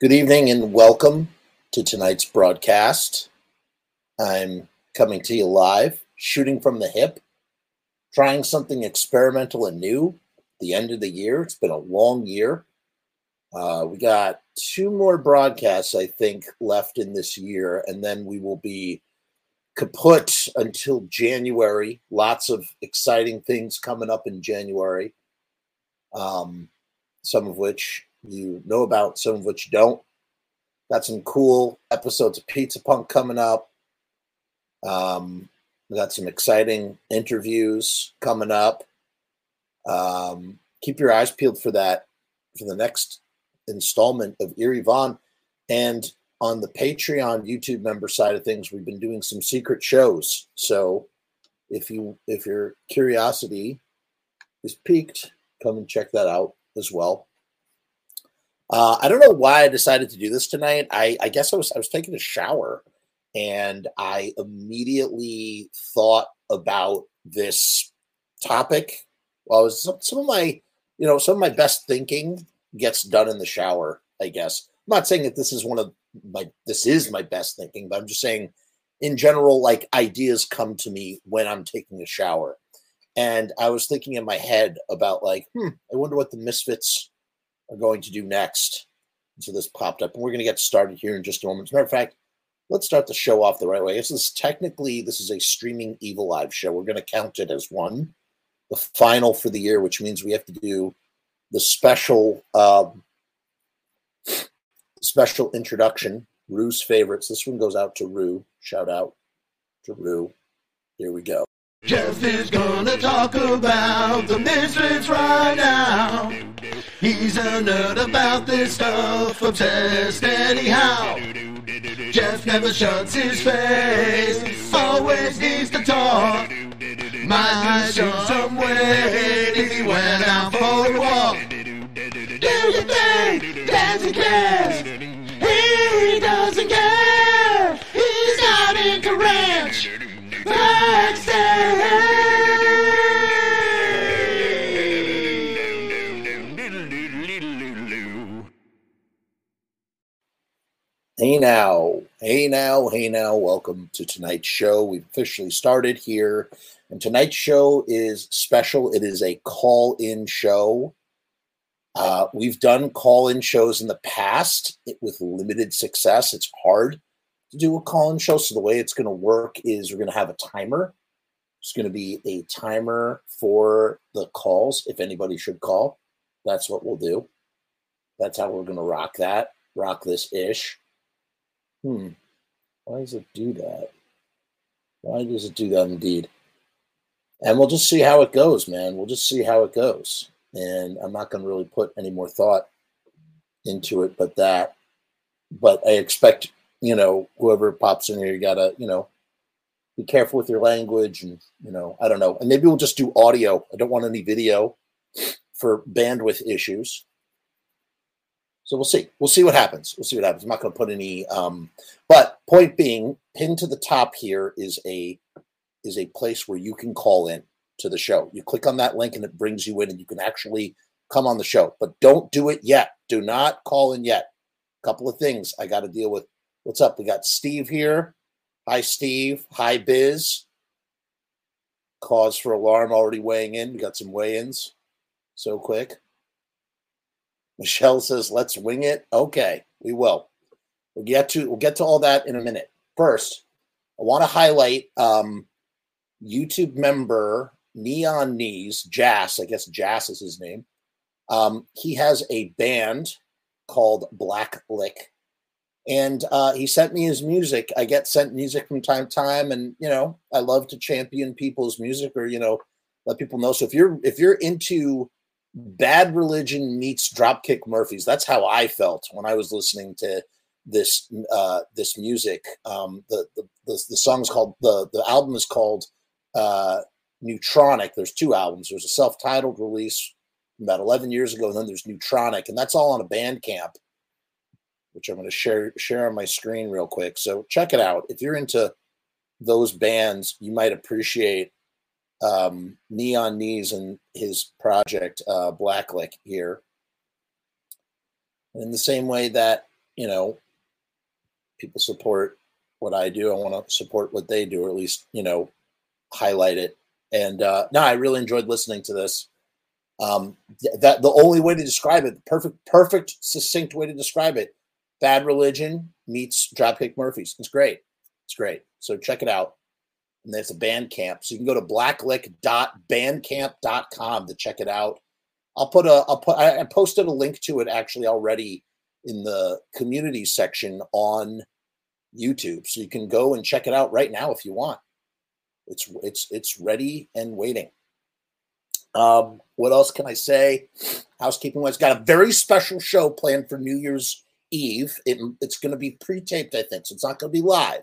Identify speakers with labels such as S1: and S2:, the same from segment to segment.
S1: Good evening and welcome to tonight's broadcast. I'm coming to you live, shooting from the hip, trying something experimental and new. The end of the year. It's been a long year. Uh, we got two more broadcasts, I think, left in this year, and then we will be kaput until January. Lots of exciting things coming up in January. Um, some of which you know about, some of which you don't. Got some cool episodes of Pizza Punk coming up. Um, got some exciting interviews coming up. Um, keep your eyes peeled for that for the next installment of Eerie Von. And on the Patreon YouTube member side of things, we've been doing some secret shows. So if you if your curiosity is piqued, come and check that out as well. Uh, I don't know why I decided to do this tonight. I, I guess I was I was taking a shower and I immediately thought about this topic. Well, was some, some of my you know some of my best thinking gets done in the shower. I guess I'm not saying that this is one of my this is my best thinking, but I'm just saying in general, like ideas come to me when I'm taking a shower. And I was thinking in my head about like, hmm, I wonder what the Misfits are going to do next. So this popped up, and we're going to get started here in just a moment. As a matter of fact, let's start the show off the right way. This is technically this is a streaming Evilive show. We're going to count it as one, the final for the year, which means we have to do the special um, special introduction. Rue's favorites. This one goes out to Rue. Shout out to Rue. Here we go.
S2: Jeff is gonna talk about the Misfits right now. He's a nerd about this stuff, obsessed anyhow. Jeff never shuts his face, always needs to talk. Might show some weight if he went out for a walk. Do you think he cares?
S1: Now, hey now, hey now, welcome to tonight's show. We've officially started here, and tonight's show is special. It is a call in show. Uh, we've done call in shows in the past with limited success. It's hard to do a call in show. So, the way it's going to work is we're going to have a timer. It's going to be a timer for the calls if anybody should call. That's what we'll do. That's how we're going to rock that, rock this ish. Hmm. Why does it do that? Why does it do that indeed? And we'll just see how it goes, man. We'll just see how it goes. And I'm not going to really put any more thought into it, but that. But I expect, you know, whoever pops in here, you got to, you know, be careful with your language and, you know, I don't know. And maybe we'll just do audio. I don't want any video for bandwidth issues. So we'll see. We'll see what happens. We'll see what happens. I'm not going to put any. Um, but point being, pinned to the top here is a is a place where you can call in to the show. You click on that link and it brings you in, and you can actually come on the show. But don't do it yet. Do not call in yet. A couple of things I got to deal with. What's up? We got Steve here. Hi, Steve. Hi, Biz. Cause for alarm already weighing in. We got some weigh-ins. So quick. Michelle says, "Let's wing it." Okay, we will. We'll get to we'll get to all that in a minute. First, I want to highlight um, YouTube member Neon Knees Jas. I guess Jas is his name. Um, he has a band called Black Lick, and uh, he sent me his music. I get sent music from time to time, and you know I love to champion people's music or you know let people know. So if you're if you're into Bad Religion meets Dropkick Murphys. That's how I felt when I was listening to this uh, this music. Um, the, the the the song is called the the album is called uh, Neutronic. There's two albums. There's a self-titled release about 11 years ago, and then there's Neutronic, and that's all on a Bandcamp, which I'm going to share share on my screen real quick. So check it out. If you're into those bands, you might appreciate um, Neon Knees and his project uh, Blacklick here. In the same way that you know, people support what I do. I want to support what they do, or at least, you know, highlight it. And uh, no, I really enjoyed listening to this. Um, th- that the only way to describe it, perfect, perfect, succinct way to describe it. Bad Religion meets Dropkick Murphys. It's great. It's great. So check it out. And there's a Bandcamp. So you can go to blacklick.bandcamp.com to check it out. I'll put a I'll put I posted a link to it actually already in the community section on YouTube. So you can go and check it out right now if you want. It's it's it's ready and waiting. Um, what else can I say? Housekeeping wise, got a very special show planned for New Year's Eve. It, it's going to be pre-taped, I think, so it's not going to be live.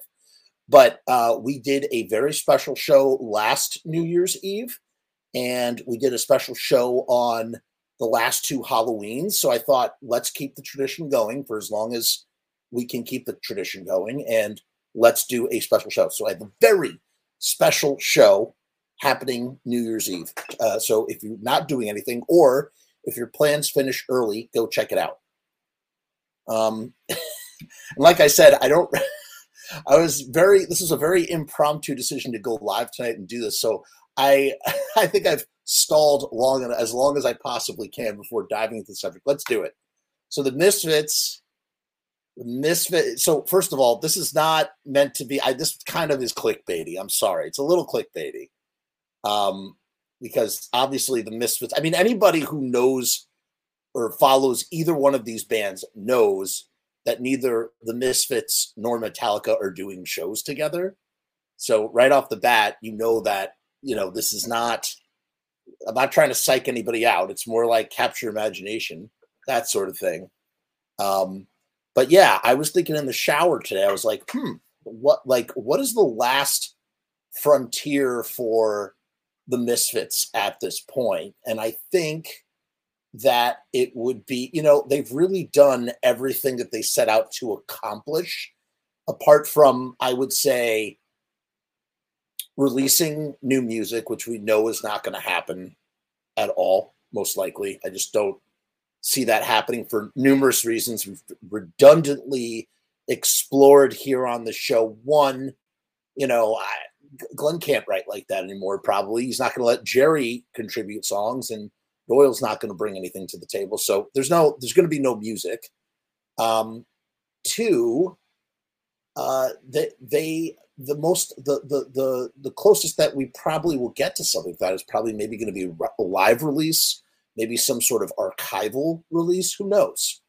S1: But uh, we did a very special show last New Year's Eve, and we did a special show on the last two Halloweens. So I thought, let's keep the tradition going for as long as we can keep the tradition going, and let's do a special show. So I have a very special show happening New Year's Eve. Uh, so if you're not doing anything, or if your plans finish early, go check it out. Um, like I said, I don't. I was very. This is a very impromptu decision to go live tonight and do this. So I, I think I've stalled long as long as I possibly can before diving into the subject. Let's do it. So the Misfits, the Misfit. So first of all, this is not meant to be. I this kind of is clickbaity. I'm sorry. It's a little clickbaity, um, because obviously the Misfits. I mean, anybody who knows or follows either one of these bands knows that neither the Misfits nor Metallica are doing shows together. So right off the bat, you know that you know this is not. I'm not trying to psych anybody out. It's more like capture imagination, that sort of thing. Um, but yeah, I was thinking in the shower today. I was like, hmm, what like what is the last frontier for the Misfits at this point? And I think that it would be, you know, they've really done everything that they set out to accomplish, apart from, I would say, releasing new music, which we know is not going to happen at all, most likely. I just don't see that happening for numerous reasons. We've redundantly explored here on the show. One, you know, I, Glenn can't write like that anymore, probably. He's not going to let Jerry contribute songs, and Doyle's not going to bring anything to the table. So there's no, there's going to be no music. Um, two, uh, they, they, the most, the, the, the, the closest that we probably will get to something like that is probably maybe going to be a live release, maybe some sort of archival release. Who knows?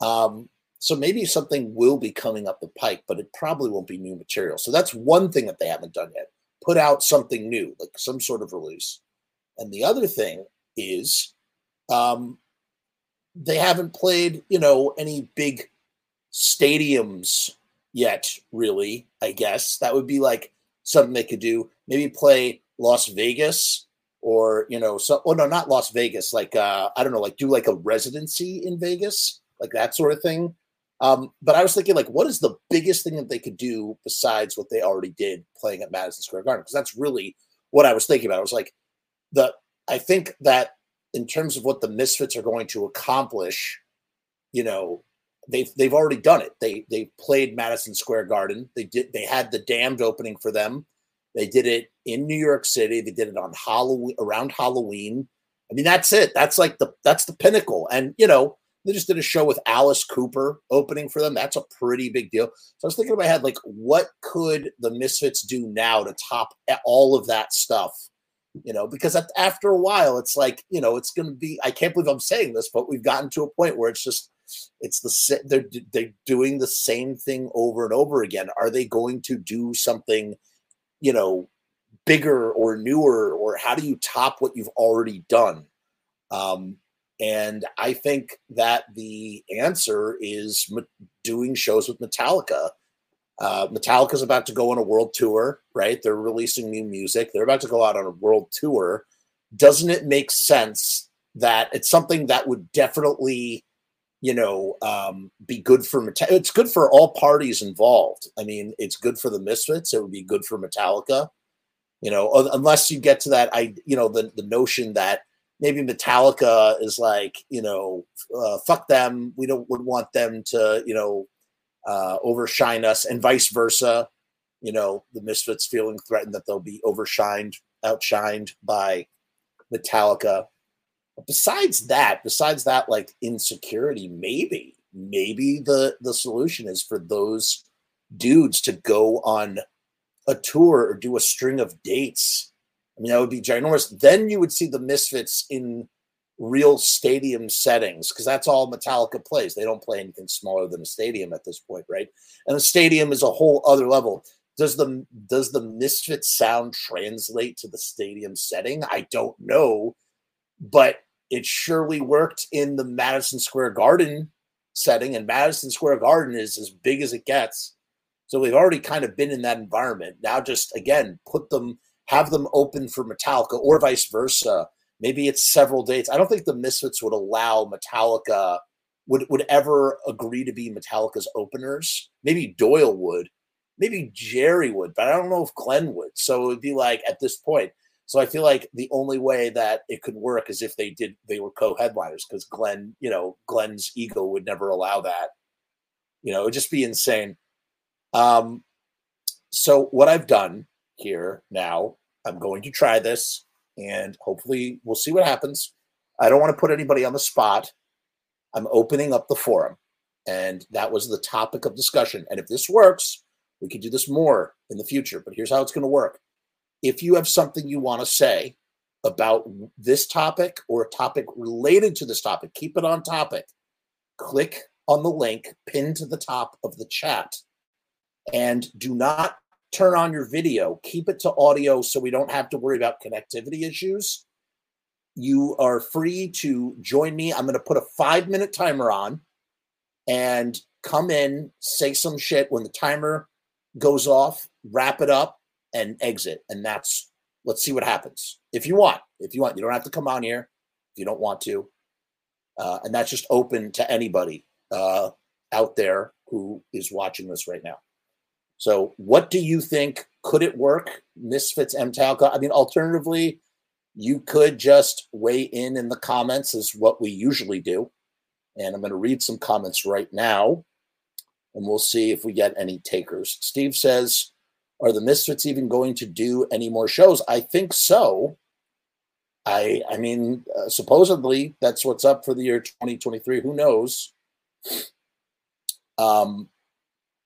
S1: Um, so maybe something will be coming up the pike, but it probably won't be new material. So that's one thing that they haven't done yet. Put out something new, like some sort of release. And the other thing is um, they haven't played, you know, any big stadiums yet, really, I guess. That would be like something they could do. Maybe play Las Vegas or, you know, so, oh, no, not Las Vegas. Like, uh, I don't know, like do like a residency in Vegas, like that sort of thing. Um, but I was thinking, like, what is the biggest thing that they could do besides what they already did playing at Madison Square Garden? Because that's really what I was thinking about. I was like, the I think that in terms of what the Misfits are going to accomplish, you know, they've they've already done it. They they played Madison Square Garden. They did they had the damned opening for them. They did it in New York City. They did it on Halloween around Halloween. I mean, that's it. That's like the that's the pinnacle. And you know, they just did a show with Alice Cooper opening for them. That's a pretty big deal. So I was thinking in my head, like, what could the Misfits do now to top all of that stuff? You know, because after a while, it's like, you know, it's going to be, I can't believe I'm saying this, but we've gotten to a point where it's just, it's the, they're, they're doing the same thing over and over again. Are they going to do something, you know, bigger or newer, or how do you top what you've already done? Um, and I think that the answer is doing shows with Metallica uh, Metallica's about to go on a world tour, right? They're releasing new music. They're about to go out on a world tour. Doesn't it make sense that it's something that would definitely, you know, um, be good for Metallica? It's good for all parties involved. I mean, it's good for the Misfits. It would be good for Metallica. You know, unless you get to that, I, you know, the the notion that maybe Metallica is like, you know, uh, fuck them. We don't would want them to, you know, uh, overshine us, and vice versa. You know, the Misfits feeling threatened that they'll be overshined, outshined by Metallica. But besides that, besides that, like insecurity, maybe, maybe the the solution is for those dudes to go on a tour or do a string of dates. I mean, that would be ginormous. Then you would see the Misfits in real stadium settings because that's all Metallica plays. They don't play anything smaller than a stadium at this point, right? And a stadium is a whole other level. Does the does the Misfit sound translate to the stadium setting? I don't know, but it surely worked in the Madison Square Garden setting, and Madison Square Garden is as big as it gets. So we've already kind of been in that environment. Now just again put them have them open for Metallica or vice versa. Maybe it's several dates. I don't think the Misfits would allow Metallica would would ever agree to be Metallica's openers. Maybe Doyle would, maybe Jerry would, but I don't know if Glenn would. So it would be like at this point. So I feel like the only way that it could work is if they did they were co-headliners because Glenn, you know, Glenn's ego would never allow that. You know, it would just be insane. Um, so what I've done here now, I'm going to try this and hopefully we'll see what happens. I don't want to put anybody on the spot. I'm opening up the forum and that was the topic of discussion. And if this works, we could do this more in the future, but here's how it's going to work. If you have something you want to say about this topic or a topic related to this topic, keep it on topic. Click on the link pinned to the top of the chat and do not turn on your video. Keep it to audio so we don't have to worry about connectivity issues. You are free to join me. I'm going to put a five minute timer on and come in, say some shit when the timer goes off, wrap it up, and exit. And that's let's see what happens. If you want, if you want, you don't have to come on here if you don't want to. Uh, and that's just open to anybody uh, out there who is watching this right now. So, what do you think? Could it work? Misfits Metallica. I mean, alternatively, you could just weigh in in the comments, is what we usually do. And I'm going to read some comments right now, and we'll see if we get any takers. Steve says, "Are the Misfits even going to do any more shows?" I think so. I I mean, uh, supposedly that's what's up for the year 2023. Who knows? Um,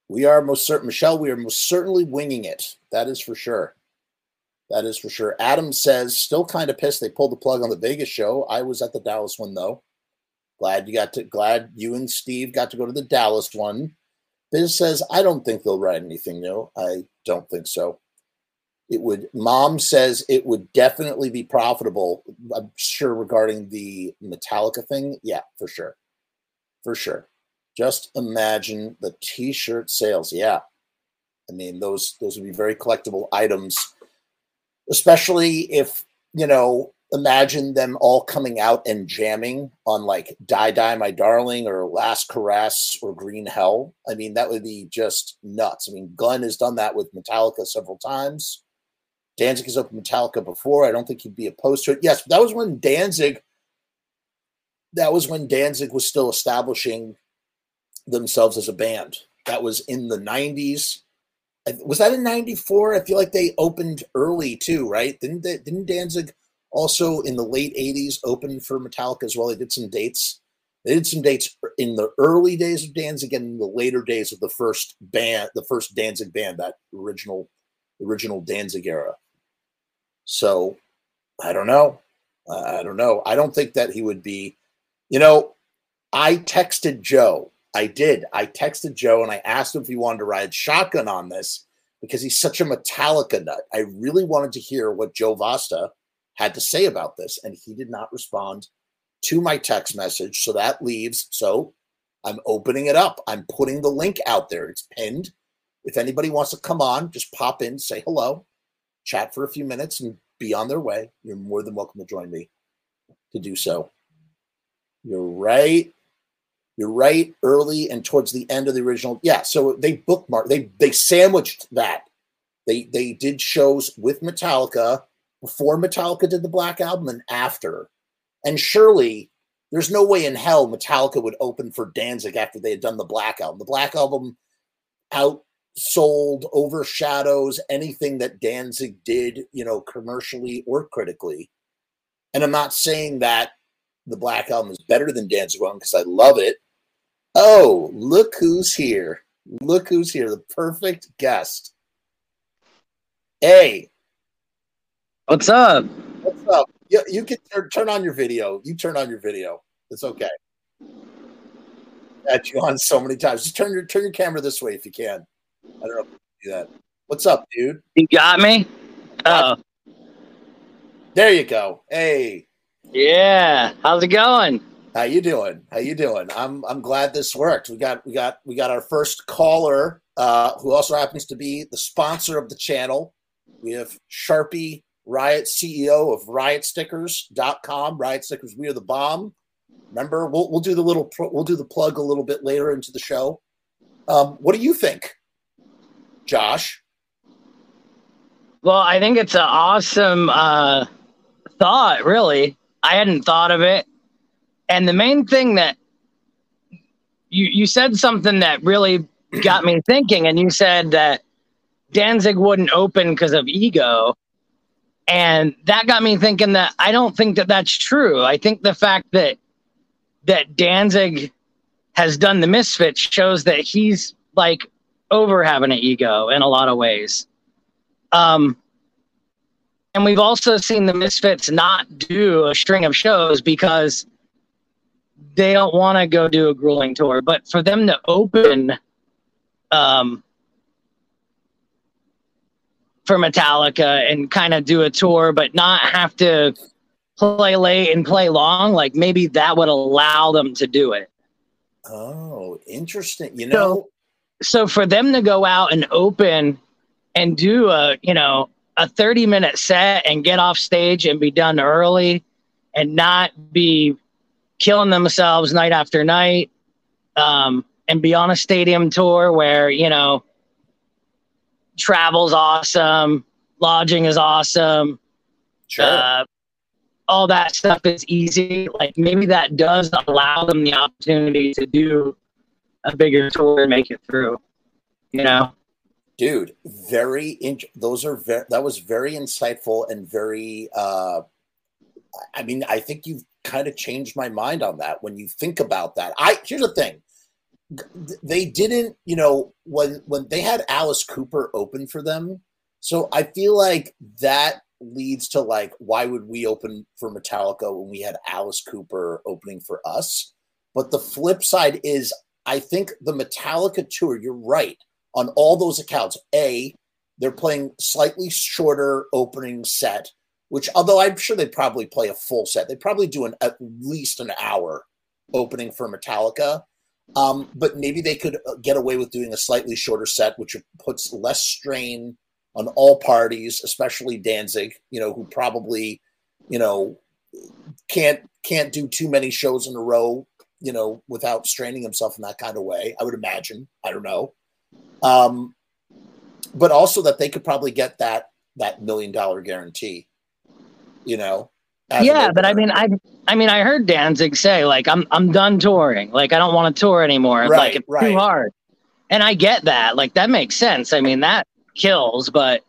S1: we are most certain, Michelle, we are most certainly winging it. That is for sure. That is for sure. Adam says, still kind of pissed they pulled the plug on the Vegas show. I was at the Dallas one though. Glad you got to, glad you and Steve got to go to the Dallas one. Biz says, I don't think they'll write anything new. I don't think so. It would, mom says it would definitely be profitable. I'm sure regarding the Metallica thing. Yeah, for sure. For sure. Just imagine the t-shirt sales. Yeah. I mean, those those would be very collectible items, especially if, you know, imagine them all coming out and jamming on like Die Die My Darling or Last Caress or Green Hell. I mean, that would be just nuts. I mean, Glenn has done that with Metallica several times. Danzig has opened Metallica before. I don't think he'd be opposed to it. Yes, that was when Danzig that was when Danzig was still establishing themselves as a band. That was in the 90s. Was that in 94? I feel like they opened early too, right? Didn't they, didn't Danzig also in the late 80s open for Metallica as well? They did some dates. They did some dates er, in the early days of Danzig and in the later days of the first band, the first Danzig band, that original original Danzig era. So I don't know. I don't know. I don't think that he would be, you know, I texted Joe I did. I texted Joe and I asked him if he wanted to ride shotgun on this because he's such a Metallica nut. I really wanted to hear what Joe Vasta had to say about this, and he did not respond to my text message. So that leaves. So I'm opening it up. I'm putting the link out there. It's pinned. If anybody wants to come on, just pop in, say hello, chat for a few minutes, and be on their way. You're more than welcome to join me to do so. You're right you're right, early and towards the end of the original. Yeah, so they bookmarked, they they sandwiched that. They they did shows with Metallica before Metallica did the Black Album and after. And surely there's no way in hell Metallica would open for Danzig after they had done the Black Album. The Black Album outsold, overshadows anything that Danzig did, you know, commercially or critically. And I'm not saying that the Black Album is better than Danzig one because I love it. Oh, look who's here. Look who's here. The perfect guest. Hey.
S3: What's up?
S1: What's up? You, you can turn, turn on your video. You turn on your video. It's okay. At you on so many times. Just turn your turn your camera this way if you can. I don't know if you can do that. What's up, dude?
S3: You got me? Oh.
S1: There you go. Hey.
S3: Yeah. How's it going?
S1: How you doing? How you doing? I'm I'm glad this worked. We got we got we got our first caller, uh, who also happens to be the sponsor of the channel. We have Sharpie Riot CEO of riotstickers.com. Riot Stickers, we are the bomb. Remember, we'll we'll do the little we'll do the plug a little bit later into the show. Um, what do you think, Josh?
S3: Well, I think it's an awesome uh, thought. Really, I hadn't thought of it. And the main thing that you you said something that really got me thinking, and you said that Danzig wouldn't open because of ego. And that got me thinking that I don't think that that's true. I think the fact that that Danzig has done the Misfits shows that he's like over having an ego in a lot of ways. Um, and we've also seen the Misfits not do a string of shows because they don't want to go do a grueling tour. But for them to open um, for Metallica and kind of do a tour, but not have to play late and play long, like maybe that would allow them to do it.
S1: Oh, interesting. You know,
S3: so, so for them to go out and open and do a, you know, a 30 minute set and get off stage and be done early and not be killing themselves night after night um, and be on a stadium tour where, you know, travel's awesome, lodging is awesome.
S1: sure.
S3: Uh, all that stuff is easy. Like maybe that does allow them the opportunity to do a bigger tour and make it through. You know,
S1: dude, very. In- those are very. That was very insightful and very. uh I mean, I think you've kind of changed my mind on that. When you think about that, I here's the thing. They didn't, you know, when when they had Alice Cooper open for them. So I feel like that leads to like why would we open for Metallica when we had Alice Cooper opening for us? But the flip side is I think the Metallica tour, you're right, on all those accounts. A, they're playing slightly shorter opening set, which although I'm sure they probably play a full set, they probably do an at least an hour opening for Metallica. Um, but maybe they could uh, get away with doing a slightly shorter set, which puts less strain on all parties, especially Danzig, you know, who probably, you know, can't can't do too many shows in a row, you know, without straining himself in that kind of way. I would imagine. I don't know. Um, but also that they could probably get that that million dollar guarantee, you know.
S3: Yeah, but I mean, I I mean, I heard Danzig say like, "I'm I'm done touring. Like, I don't want to tour anymore.
S1: Right,
S3: like, it's
S1: right.
S3: too hard." And I get that. Like, that makes sense. I mean, that kills. But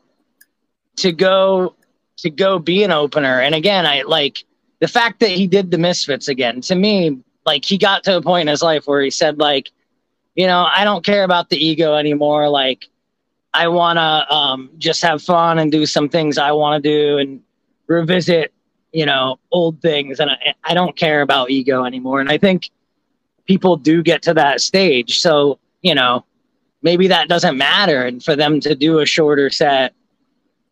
S3: to go to go be an opener, and again, I like the fact that he did the Misfits again. To me, like he got to a point in his life where he said, like, you know, I don't care about the ego anymore. Like, I want to um, just have fun and do some things I want to do and revisit, you know, old things. And I, I don't care about ego anymore. And I think people do get to that stage. So, you know, maybe that doesn't matter. And for them to do a shorter set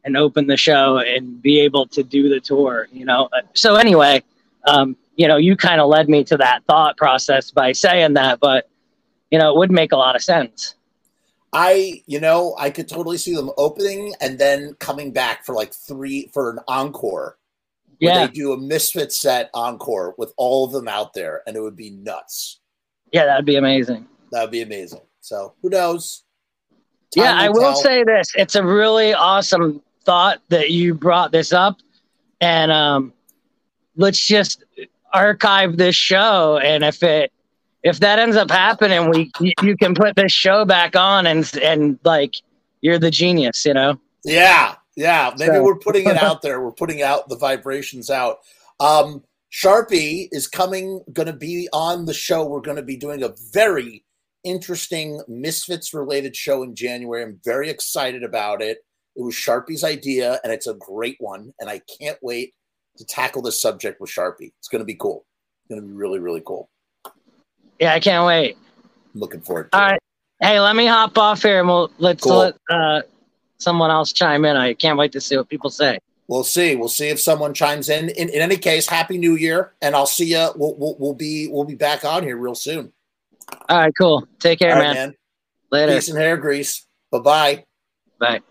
S3: and open the show and be able to do the tour, you know. So, anyway, um, you know, you kind of led me to that thought process by saying that, but, you know, it would make a lot of sense.
S1: I, you know, I could totally see them opening and then coming back for like three for an encore.
S3: Yeah.
S1: they do a misfit set encore with all of them out there, and it would be nuts.
S3: Yeah, that'd be amazing.
S1: That would be amazing. So who knows?
S3: yeah, I will
S1: tell.
S3: say this. It's a really awesome thought that you brought this up. And um, let's just archive this show, and if it if that ends up happening, we you can put this show back on and and like you're the genius, you know.
S1: Yeah, yeah. Maybe so. we're putting it out there. We're putting out the vibrations out. Um, Sharpie is coming, going to be on the show. We're going to be doing a very interesting Misfits related show in January. I'm very excited about it. It was Sharpie's idea, and it's a great one. And I can't wait to tackle this subject with Sharpie. It's going to be cool. It's going to be really, really cool.
S3: Yeah, I can't wait.
S1: Looking forward to
S3: All
S1: it.
S3: right. Hey, let me hop off here and we'll let's cool. let uh, someone else chime in. I can't wait to see what people say.
S1: We'll see. We'll see if someone chimes in. In, in any case, happy New Year, and I'll see you. We'll, we'll, we'll be we'll be back on here real soon.
S3: All right, cool. Take care, man. man. Later.
S1: Peace and hair grease. Bye-bye.
S3: Bye.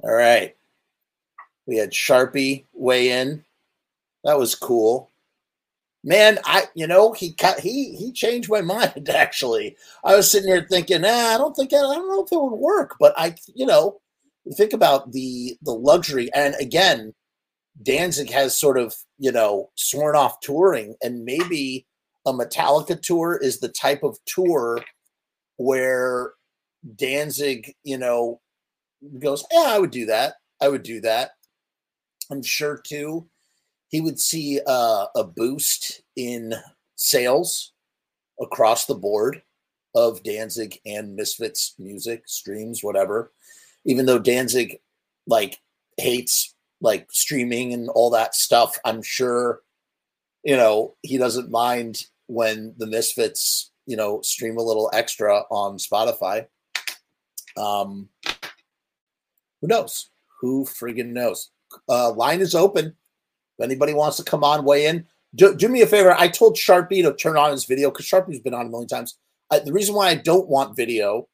S1: All right. We had Sharpie weigh in. That was cool. Man, I you know he cut he he changed my mind actually. I was sitting here thinking, nah, I don't think I don't know if it would work, but I you know think about the the luxury and again, Danzig has sort of you know sworn off touring, and maybe a Metallica tour is the type of tour where Danzig, you know, goes, yeah, I would do that. I would do that. I'm sure too, he would see uh, a boost in sales across the board of Danzig and Misfits music streams, whatever. Even though Danzig like hates like streaming and all that stuff, I'm sure you know he doesn't mind when the Misfits you know stream a little extra on Spotify. Um, who knows? Who friggin' knows? Uh, line is open. If anybody wants to come on, weigh in. Do, do me a favor. I told Sharpie to turn on his video because Sharpie's been on a million times. I, the reason why I don't want video,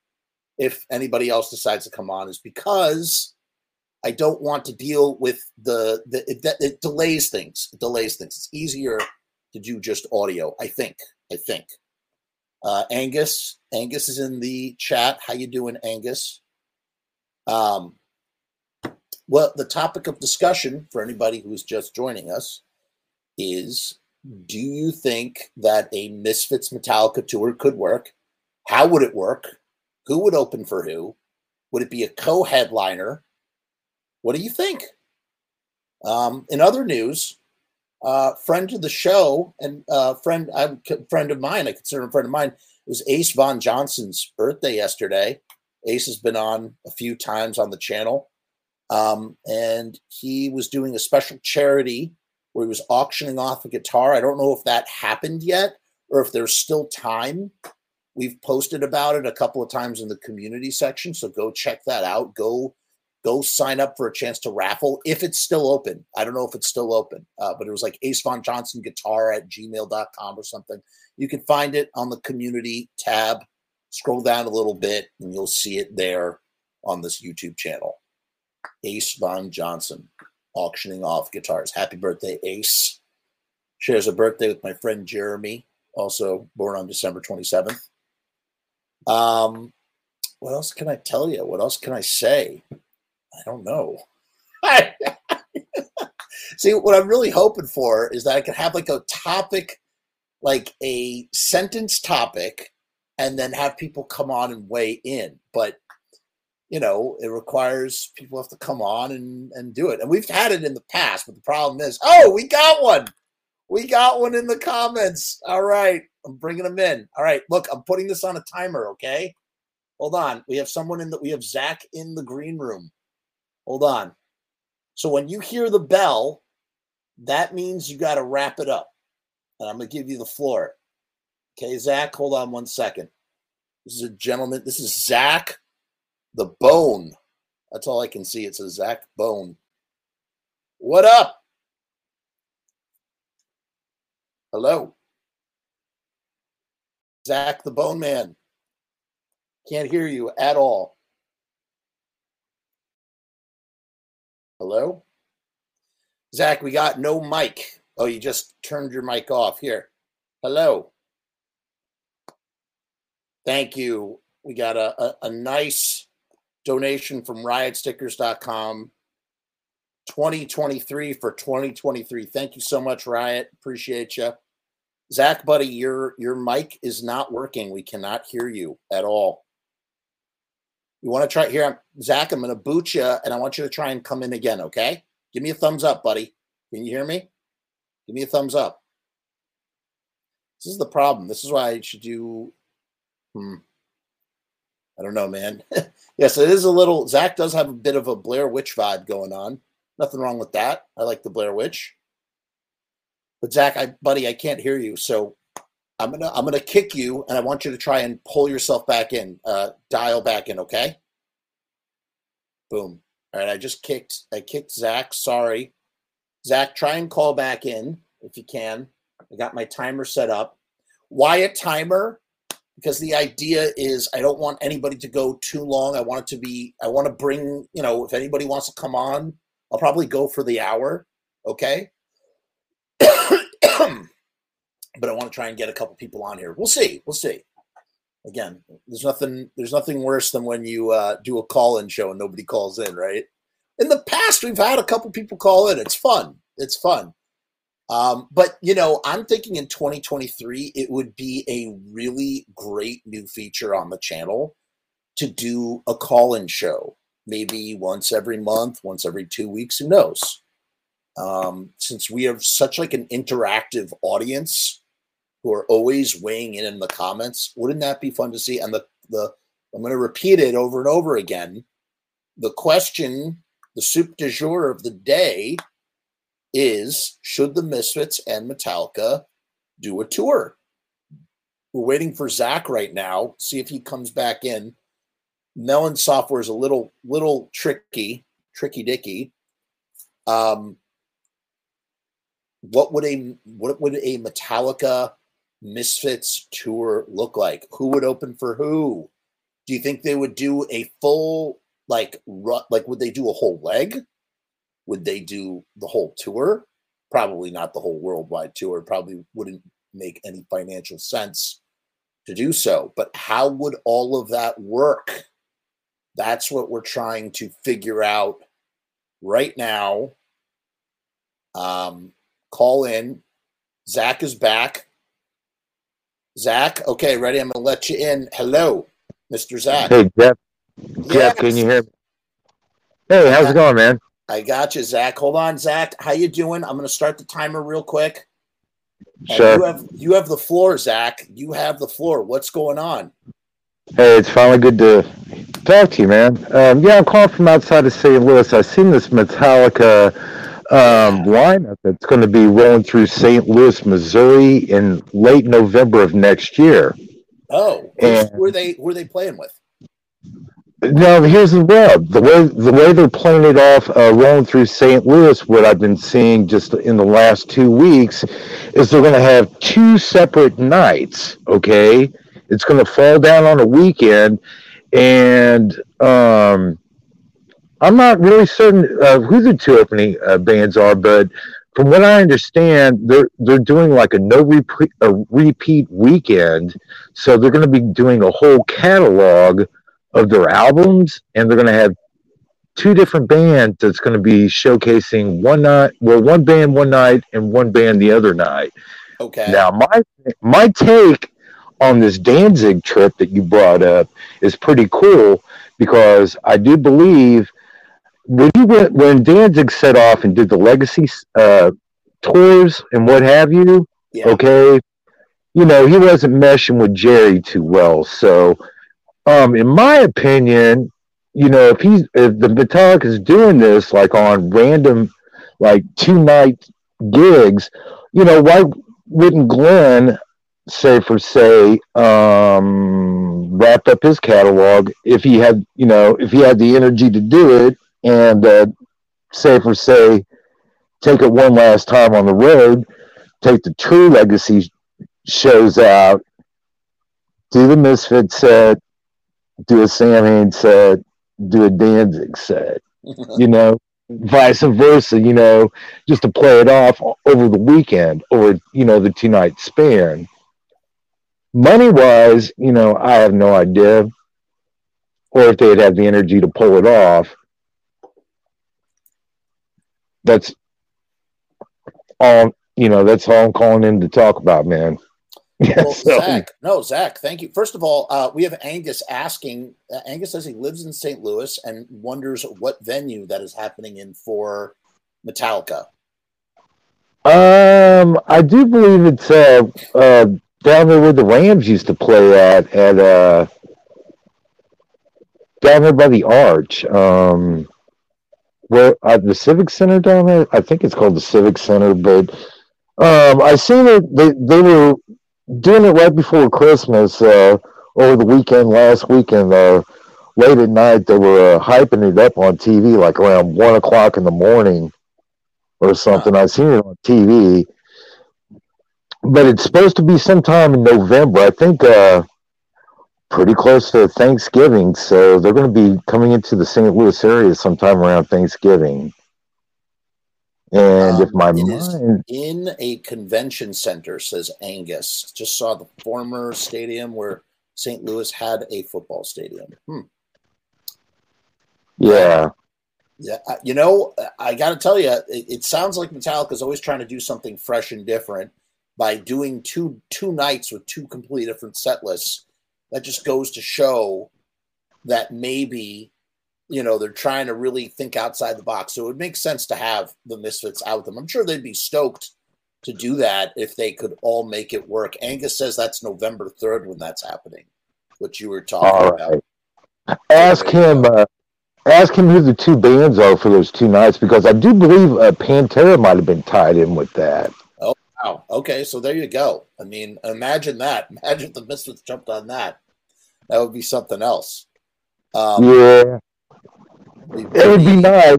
S1: if anybody else decides to come on, is because I don't want to deal with the the it, it delays things. It delays things. It's easier to do just audio. I think. I think. Uh, Angus, Angus is in the chat. How you doing, Angus? Um, well, the topic of discussion for anybody who's just joining us is do you think that a Misfits Metallica tour could work? How would it work? Who would open for who? Would it be a co headliner? What do you think? Um, in other news, uh, friend of the show and uh, friend, friend of mine, I consider him a friend of mine, it was Ace Von Johnson's birthday yesterday. Ace has been on a few times on the channel. Um, and he was doing a special charity where he was auctioning off a guitar. I don't know if that happened yet or if there's still time. We've posted about it a couple of times in the community section, so go check that out. Go go sign up for a chance to raffle if it's still open. I don't know if it's still open, uh, but it was like Ace Von Johnson guitar at gmail.com or something. You can find it on the community tab. Scroll down a little bit and you'll see it there on this YouTube channel. Ace Von Johnson auctioning off guitars. Happy birthday, Ace. Shares a birthday with my friend Jeremy, also born on December 27th. Um, what else can I tell you? What else can I say? I don't know. See, what I'm really hoping for is that I can have like a topic, like a sentence topic, and then have people come on and weigh in. But you know, it requires people have to come on and, and do it. And we've had it in the past, but the problem is, oh, we got one. We got one in the comments. All right. I'm bringing them in. All right. Look, I'm putting this on a timer. Okay. Hold on. We have someone in the, we have Zach in the green room. Hold on. So when you hear the bell, that means you got to wrap it up. And I'm going to give you the floor. Okay, Zach, hold on one second. This is a gentleman. This is Zach the Bone. That's all I can see. It says Zach Bone. What up? Hello. Zach the Bone Man. Can't hear you at all. Hello? Zach, we got no mic. Oh, you just turned your mic off. Here. Hello. Thank you. We got a, a, a nice donation from riotstickers.com. 2023 for 2023. Thank you so much, Riot. Appreciate you. Zach, buddy, your your mic is not working. We cannot hear you at all. You want to try here, I'm, Zach? I'm going to boot you, and I want you to try and come in again. Okay? Give me a thumbs up, buddy. Can you hear me? Give me a thumbs up. This is the problem. This is why I should do. Hmm. I don't know, man. yes, it is a little. Zach does have a bit of a Blair Witch vibe going on. Nothing wrong with that. I like the Blair Witch. But Zach, I buddy, I can't hear you. So I'm gonna I'm gonna kick you, and I want you to try and pull yourself back in, uh, dial back in. Okay. Boom. All right. I just kicked. I kicked Zach. Sorry, Zach. Try and call back in if you can. I got my timer set up. A timer? Because the idea is I don't want anybody to go too long. I want it to be. I want to bring. You know, if anybody wants to come on, I'll probably go for the hour. Okay. but I want to try and get a couple people on here. We'll see. We'll see. Again, there's nothing. There's nothing worse than when you uh, do a call-in show and nobody calls in, right? In the past, we've had a couple people call in. It's fun. It's fun. Um, but you know, I'm thinking in 2023, it would be a really great new feature on the channel to do a call-in show, maybe once every month, once every two weeks. Who knows? Um, since we have such like an interactive audience who are always weighing in in the comments. Wouldn't that be fun to see? And the the I'm going to repeat it over and over again. The question, the soup du jour of the day is should the Misfits and Metallica do a tour? We're waiting for Zach right now, see if he comes back in. Melon software is a little little tricky, tricky dicky. Um, what would a what would a Metallica Misfits tour look like? Who would open for who? Do you think they would do a full like like would they do a whole leg? Would they do the whole tour? Probably not the whole worldwide tour. Probably wouldn't make any financial sense to do so. But how would all of that work? That's what we're trying to figure out right now. Um, call in. Zach is back. Zach, okay, ready? I'm going to let you in. Hello, Mr. Zach.
S4: Hey, Jeff. Jeff, can you hear me? Hey, how's it going, man?
S1: I got you, Zach. Hold on, Zach. How you doing? I'm going to start the timer real quick.
S4: Sure.
S1: You have you have the floor, Zach. You have the floor. What's going on?
S4: Hey, it's finally good to talk to you, man. Um, yeah, I'm calling from outside of St. Louis. I've seen this Metallica um, lineup that's going to be rolling through St. Louis, Missouri in late November of next year.
S1: Oh, and, who are they? Who are they playing with?
S4: No, here's the rub. The way the way they're playing it off, uh, rolling through St. Louis. What I've been seeing just in the last two weeks is they're going to have two separate nights. Okay, it's going to fall down on a weekend, and um, I'm not really certain uh, who the two opening uh, bands are, but from what I understand, they're they're doing like a no repeat a repeat weekend, so they're going to be doing a whole catalog of their albums, and they're going to have two different bands that's going to be showcasing one night, well, one band one night and one band the other night.
S1: Okay.
S4: Now, my my take on this Danzig trip that you brought up is pretty cool because I do believe when you went when Danzig set off and did the legacy uh, tours and what have you, yeah. okay, you know he wasn't meshing with Jerry too well. So, um, in my opinion, you know if he's if the Metallica is doing this like on random like two night gigs, you know why wouldn't Glenn say for say um wrap up his catalog if he had you know if he had the energy to do it and uh, say for say take it one last time on the road, take the true legacy shows out, do the Misfit set, do a Samhain set, do a Danzig set, you know, vice versa, you know, just to play it off over the weekend or, you know, the two night span. Money wise, you know, I have no idea. Or if they'd have the energy to pull it off. that's all you know. That's all I'm calling in to talk about, man.
S1: Well,
S4: so-
S1: Zach, no, Zach, thank you. First of all, uh, we have Angus asking. Uh, Angus says he lives in St. Louis and wonders what venue that is happening in for Metallica.
S4: Um, I do believe it's uh, uh down there where the Rams used to play at at uh down there by the Arch. Um, where uh, the Civic Center down there. I think it's called the Civic Center, but um, I seen it. They they were doing it right before Christmas. Uh, over the weekend, last weekend. Uh, late at night, they were uh, hyping it up on TV, like around one o'clock in the morning or something. I seen it on TV, but it's supposed to be sometime in November. I think uh, pretty close to Thanksgiving, so they're going to be coming into the St. Louis area sometime around Thanksgiving. And
S1: Um,
S4: if my mind,
S1: In a convention center, says Angus. Just saw the former stadium where St. Louis had a football stadium. Hmm.
S4: yeah,
S1: Yeah, you know, I got to tell you, it, it sounds like Metallica is always trying to do something fresh and different by doing two two nights with two completely different set lists. That just goes to show that maybe you know they're trying to really think outside the box. So it would make sense to have the Misfits out with them. I'm sure they'd be stoked to do that if they could all make it work. Angus says that's November 3rd when that's happening, what you were talking
S4: all
S1: about.
S4: Ask him. Uh, ask him who the two bands are for those two nights because I do believe uh, Pantera might have been tied in with that.
S1: Oh wow. Okay, so there you go. I mean, imagine that. Imagine if the Misfits jumped on that. That would be something else. Um,
S4: yeah, it would be nice.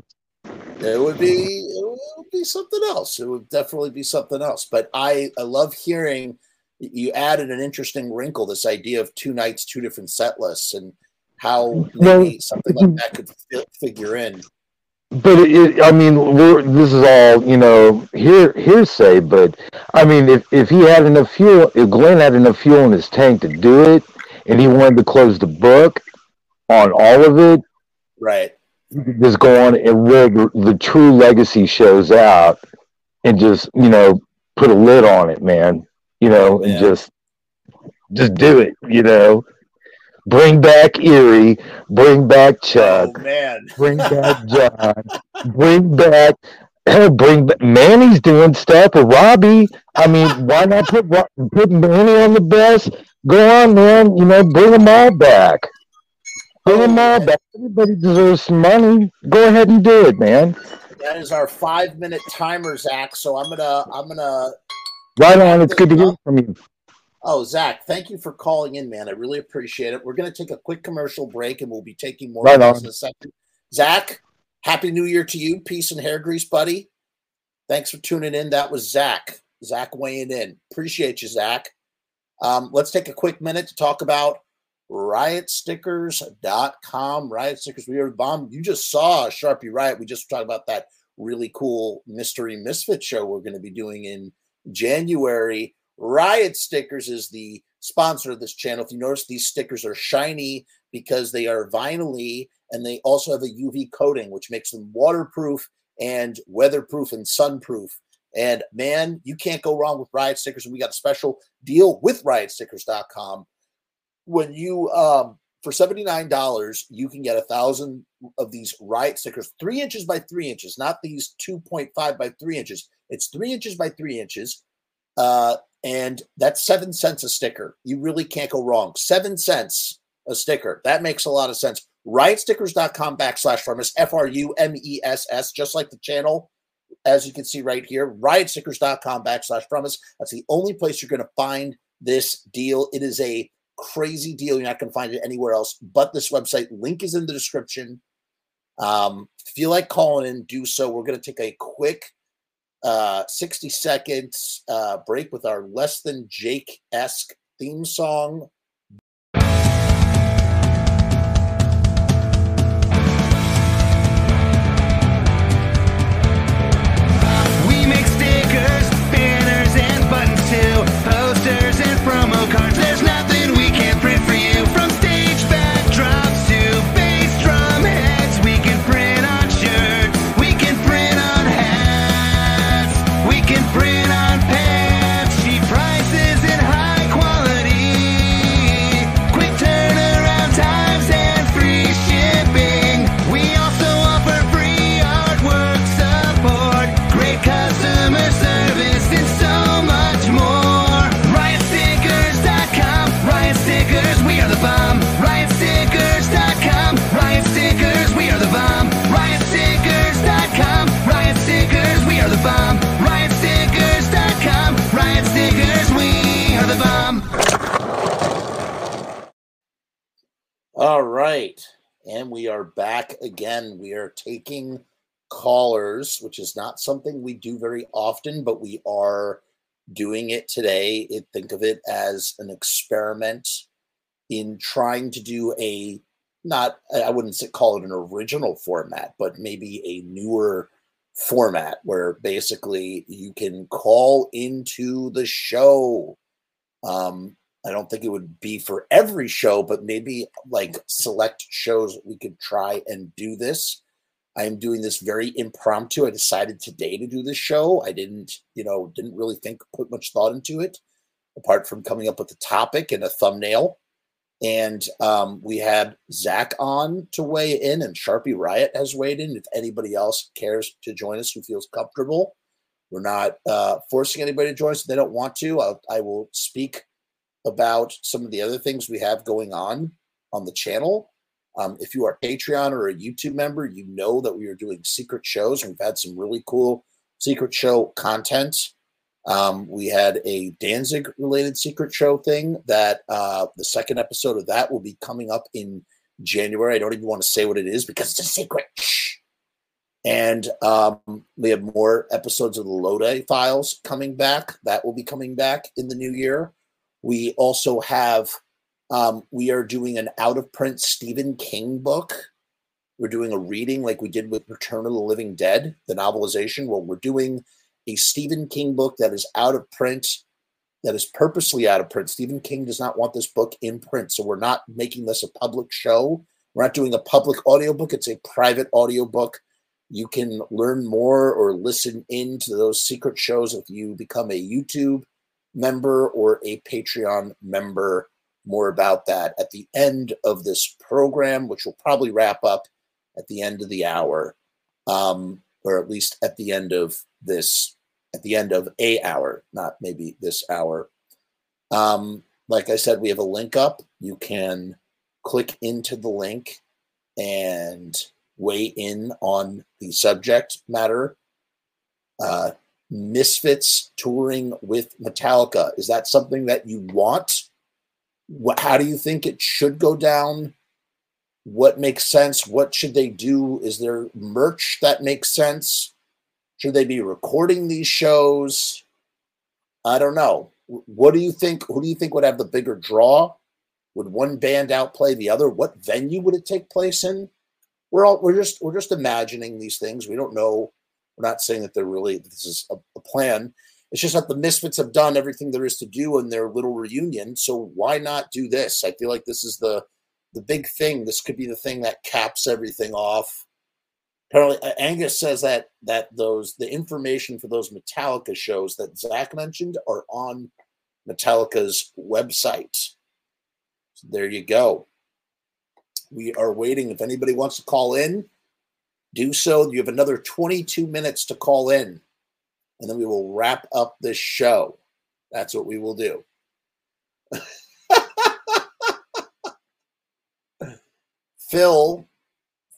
S1: It would be. It would be something else. It would definitely be something else. But I, I love hearing you added an interesting wrinkle. This idea of two nights, two different set lists, and how maybe something like that could fi- figure in.
S4: But it, I mean, we're, this is all you know, hear, hearsay. But I mean, if if he had enough fuel, if Glenn had enough fuel in his tank to do it, and he wanted to close the book on all of it,
S1: Right.
S4: Just go on and the, the true legacy shows out, and just you know, put a lid on it, man. You know, and
S1: Yeah.
S4: just just do it. You know, bring back Eerie, bring back Chuck.
S1: Oh man.
S4: Bring back John. Bring back. Bring back. Manny's doing stuff with Robbie. I mean, why not put put Manny on the bus? Go on, man. You know, bring them all back. Bring them all back. Everybody deserves some money. Go ahead and do it, man.
S1: That is our five minute timer, Zach. So I'm gonna I'm gonna
S4: Right on. It's good to hear from you.
S1: Oh, Zach, thank you for calling in, man. I really appreciate it. We're going to take a quick commercial break and we'll be taking more
S4: Right
S1: calls
S4: on.
S1: in a second. Zach, happy new year to you. Peace and hair grease, buddy. Thanks for tuning in. That was Zach. Zach weighing in. Appreciate you, Zach. Um, let's take a quick minute to talk about riotstickers.com. Riot Stickers, we are bomb. You just saw Sharpie Riot. We just talked about that really cool mystery misfit show we're going to be doing in January. Riot Stickers is the sponsor of this channel. If you notice, these stickers are shiny because they are vinyl and they also have a UV coating, which makes them waterproof and weatherproof and sunproof. And man, you can't go wrong with Riot Stickers. And we got a special deal with riotstickers.com. When you, um, for $79, you can get a thousand of these Riot stickers, three inches by three inches, not these 2.5 by three inches. It's three inches by three inches. Uh, and that's seven cents a sticker. You really can't go wrong. Seven cents a sticker. That makes a lot of sense. Riotstickers.com backslash Frumess, F R U M E S S, just like the channel, as you can see right here. Riotstickers.com backslash Frumess. That's the only place you're going to find this deal. It is a crazy deal. You're not going to find it anywhere else but this website. Link is in the description. Um, feel like calling in, do so. We're going to take a quick uh 60 seconds uh break with our less than jake-esque theme song
S2: And we
S1: are back again. We are taking callers, which is not something we do very often, but we are doing it today. It, think of it as an experiment in trying to do a not I wouldn't call it an original format, but maybe a newer format where basically you can call into the show. Um, I don't think it would be for every show, but maybe like select shows we could try and do this. I am doing this very impromptu. I decided today to do this show. I didn't, you know, didn't really think, put much thought into it, apart from coming up with a topic and a thumbnail. And um, we had Zach on to weigh in, and Sharpie Riot has weighed in. If anybody else cares to join us who feels comfortable, we're not uh, forcing anybody to join us if they don't want to. I'll, I will speak about some of the other things we have going on on the channel. Um, if you are Patreon or a YouTube member, you know that we are doing secret shows. We've had some really cool secret show content. Um, we had a Danzig related secret show thing that uh, the second episode of that will be coming up in January. I don't even want to say what it is because it's a secret. And um, we have more episodes of the Lodi files coming back. That will be coming back in the new year. We also have, um, we are doing an out of print Stephen King book. We're doing a reading like we did with Return of the Living Dead, the novelization. Well, we're doing a Stephen King book that is out of print, that is purposely out of print. Stephen King does not want this book in print. So we're not making this a public show. We're not doing a public audiobook. It's a private audiobook. You can learn more or listen into those secret shows if you become a YouTube member or a Patreon member. More about that at the end of this program, which will probably wrap up at the end of the hour, um, or at least at the end of this, at the end of a hour, not maybe this hour. Um, like I said, we have a link up. You can click into the link and weigh in on the subject matter. Uh, Misfits touring with Metallica. Is that something that you want? What, how do you think it should go down? What makes sense? What should they do? Is there merch that makes sense? Should they be recording these shows? I don't know. What do you think? Who do you think would have the bigger draw? Would one band outplay the other? What venue would it take place in? We're all we're just we're just imagining these things. We don't know we're not saying that they're really this is a, a plan. It's just that the Misfits have done everything there is to do in their little reunion. So why not do this? I feel like this is the the big thing. This could be the thing that caps everything off. Apparently, Angus says that that those the information for those Metallica shows that Zach mentioned are on Metallica's website. So there you go. We are waiting. If anybody wants to call in, do so. You have another 22 minutes to call in, and then we will wrap up this show. That's what we will do. Phil,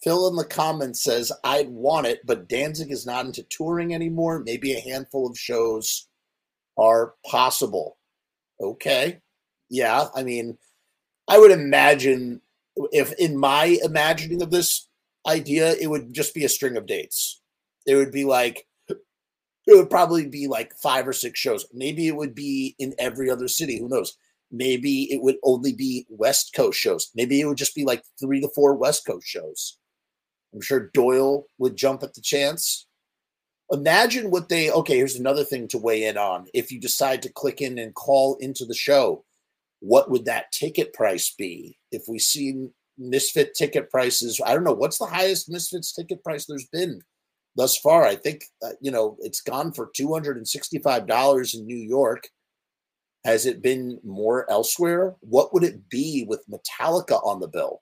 S1: Phil in the comments says, I'd want it, but Danzig is not into touring anymore. Maybe a handful of shows are possible. Okay. Yeah. I mean, I would imagine if in my imagining of this, idea, it would just be a string of dates. It would be like, it would probably be like five or six shows. Maybe it would be in every other city. Who knows? Maybe it would only be West Coast shows. Maybe it would just be like three to four West Coast shows. I'm sure Doyle would jump at the chance. Imagine what they, okay, here's another thing to weigh in on. If you decide to click in and call into the show, what would that ticket price be? If we see Misfit ticket prices. I don't know what's the highest Misfits ticket price there's been thus far. I think uh, you know it's gone for two hundred and sixty-five dollars in New York. Has it been more elsewhere? What would it be with Metallica on the bill?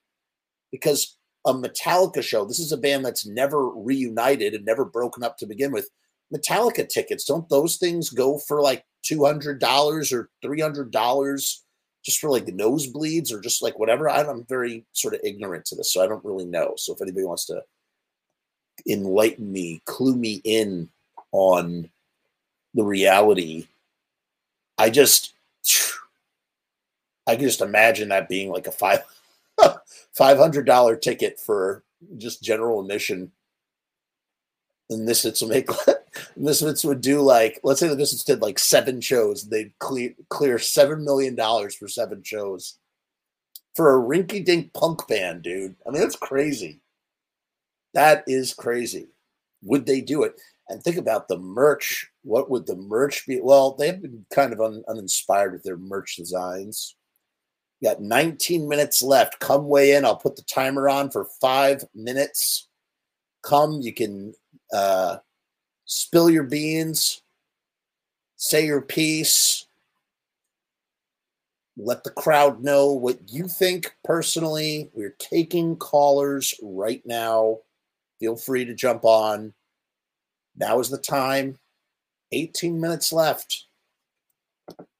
S1: Because a Metallica show, this is a band that's never reunited and never broken up to begin with. Metallica tickets, don't those things go for like $200 or $300 just for like nosebleeds or just like whatever. I'm very sort of ignorant to this, so I don't really know. So if anybody wants to enlighten me, clue me in on the reality, I just I can just imagine that being like a five $500 ticket for just general admission. And Misfits will make Misfits would do like let's say the Misfits did like seven shows, they'd clear clear seven million dollars for seven shows for a rinky dink punk band, dude. I mean, that's crazy. That is crazy. Would they do it? And think about the merch. What would the merch be? Well, they've been kind of un, uninspired with their merch designs. You got 19 minutes left. Come weigh in. I'll put the timer on for five minutes. Come, you can uh, spill your beans, say your piece, let the crowd know what you think personally. We're taking callers right now. Feel free to jump on. Now is the time. 18 minutes left.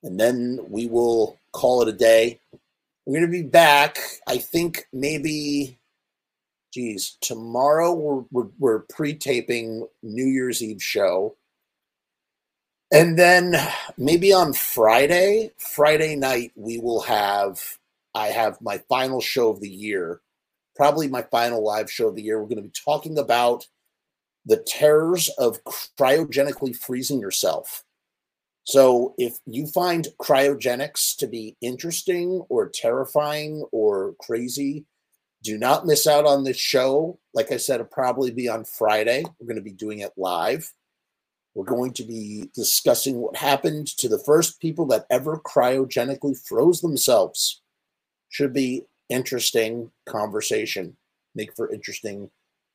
S1: And then we will call it a day. We're going to be back. I think maybe, geez, tomorrow we're, we're, we're pre taping New Year's Eve show. And then maybe on Friday, Friday night, we will have, I have my final show of the year, probably my final live show of the year. We're going to be talking about the terrors of cryogenically freezing yourself. So if you find cryogenics to be interesting or terrifying or crazy, do not miss out on this show. Like I said, it'll probably be on Friday. We're going to be doing it live. We're going to be discussing what happened to the first people that ever cryogenically froze themselves. Should be interesting conversation. Make for interesting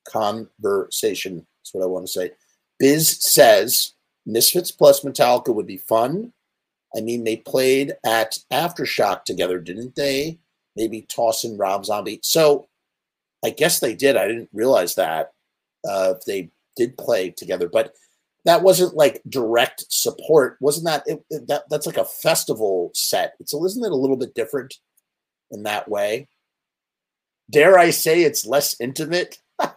S1: conversation. That's what I want to say. Biz says Misfits plus Metallica would be fun. I mean, they played at Aftershock together, didn't they? Maybe Toss and Rob Zombie. So I guess they did. I didn't realize that uh, they did play together, but that wasn't like direct support. Wasn't that, it, it, that that's like a festival set? So isn't it a little bit different in that way? Dare I say it's less intimate?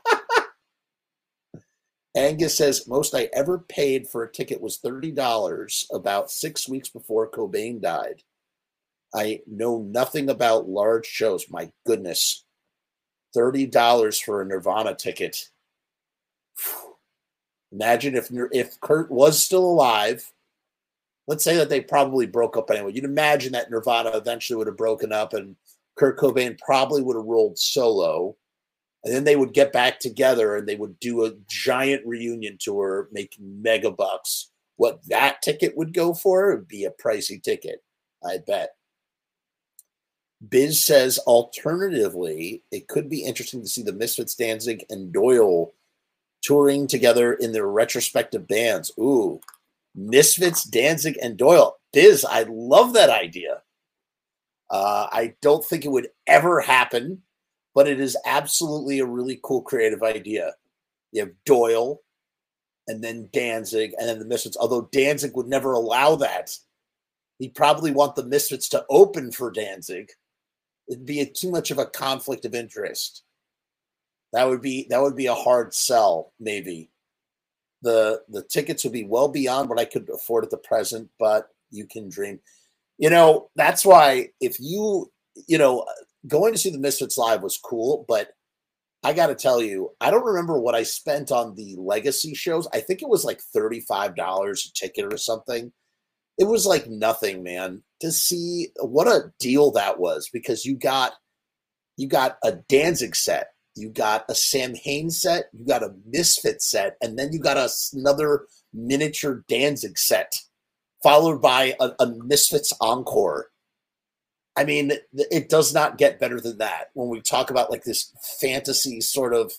S1: Angus says most I ever paid for a ticket was $30 about six weeks before Cobain died. I know nothing about large shows. My goodness. $30 for a Nirvana ticket. Imagine if if Kurt was still alive. Let's say that they probably broke up anyway. You'd imagine that Nirvana eventually would have broken up and Kurt Cobain probably would have rolled solo. And then they would get back together and they would do a giant reunion tour, making mega bucks. What that ticket would go for would be a pricey ticket, I bet. Biz says, alternatively, it could be interesting to see the Misfits Danzig and Doyle touring together in their retrospective bands. Ooh, Misfits, Danzig, and Doyle. Biz, I love that idea. Uh, I don't think it would ever happen, but it is absolutely a really cool creative idea. You have Doyle and then Danzig and then the Misfits, although Danzig would never allow that. He'd probably want the Misfits to open for Danzig. It'd be a, too much of a conflict of interest. That would be that would be a hard sell, maybe. The the tickets would be well beyond what I could afford at the present, but you can dream. You know, that's why if you, you know, going to see the Misfits live was cool, but I got to tell you, I don't remember what I spent on the legacy shows. I think it was like $35 a ticket or something. It was like nothing, man, to see what a deal that was because you got you got a Danzig set you got a Samhain set, you got a Misfit set, and then you got a, another miniature Danzig set, followed by a, a Misfits encore. I mean, it does not get better than that when we talk about like this fantasy sort of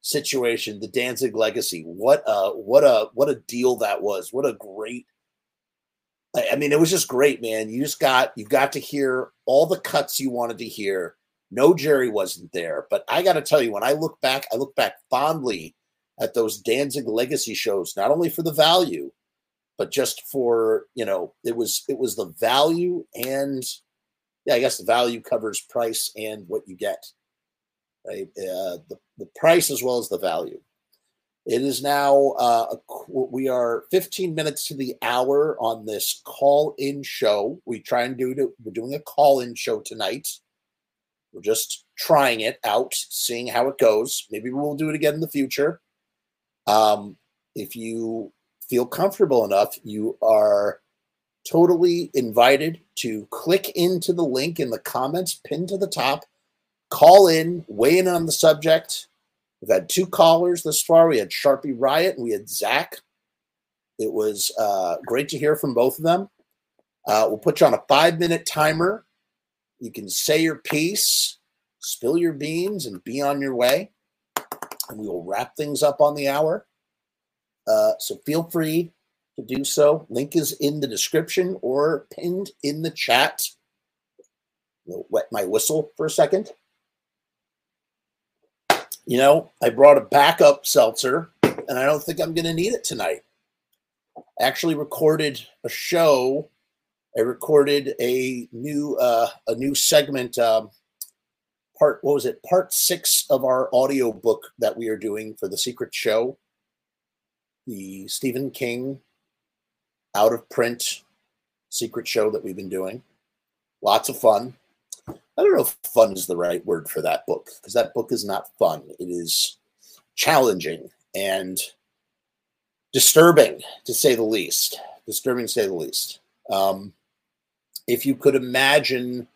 S1: situation, the Danzig legacy. What a what a what a deal that was. What a great I mean, it was just great, man. You just got you got to hear all the cuts you wanted to hear no, Jerry wasn't there. But I got to tell you, when I look back, I look back fondly at those Danzig legacy shows, not only for the value, but just for, you know, it was it was the value and yeah, I guess the value covers price and what you get. Right? Uh, the, the price as well as the value. It is now, uh, we are 15 minutes to the hour on this call in show. We try and do, it, we're doing a call in show tonight We're just trying it out, seeing how it goes. Maybe we'll do it again in the future. Um, if you feel comfortable enough, you are totally invited to click into the link in the comments pinned to the top, call in, weigh in on the subject. We've had two callers this far. We had Sharpie Riot and we had Zach. It was uh, great to hear from both of them. Uh, we'll put you on a five minute timer. You can say your piece, spill your beans, and be on your way. And we will wrap things up on the hour. Uh, so feel free to do so. Link is in the description or pinned in the chat. I'll wet my whistle for a second. You know, I brought a backup seltzer, and I don't think I'm going to need it tonight. I actually recorded a show. I recorded a new uh, a new segment. Um, part what was it? Part six of our audio book that we are doing for the Secret Show, the Stephen King out of print secret show that we've been doing. Lots of fun. I don't know if fun is the right word for that book because that book is not fun. It is challenging and disturbing to say the least. Disturbing to say the least. Um, if you could imagine,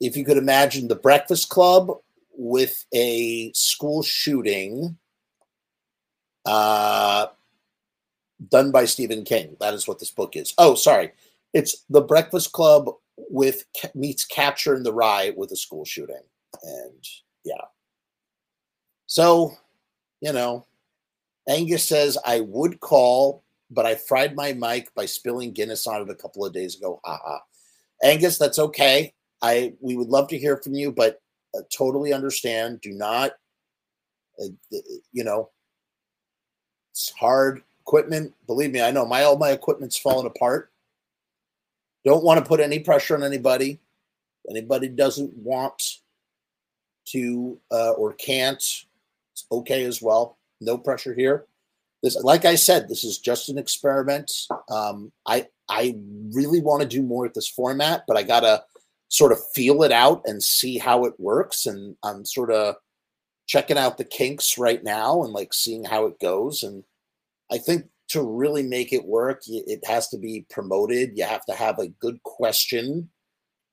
S1: if you could imagine the Breakfast Club with a school shooting, uh, done by Stephen King. That is what this book is. Oh, sorry. It's The Breakfast Club with meets Catcher in the Rye with a school shooting. And yeah. So, you know, Angus says I would call, but I fried my mic by spilling Guinness on it a couple of days ago. Haha. Angus, that's okay. I we would love to hear from you, but uh, totally understand. Do not, uh, you know, it's hard equipment. Believe me, I know my all my equipment's falling apart. Don't want to put any pressure on anybody. Anybody doesn't want to uh, or can't, it's okay as well. No pressure here. This, like I said, this is just an experiment. Um, I I really want to do more with this format, but I gotta sort of feel it out and see how it works. And I'm sort of checking out the kinks right now and like seeing how it goes. And I think to really make it work, it has to be promoted. You have to have a good question.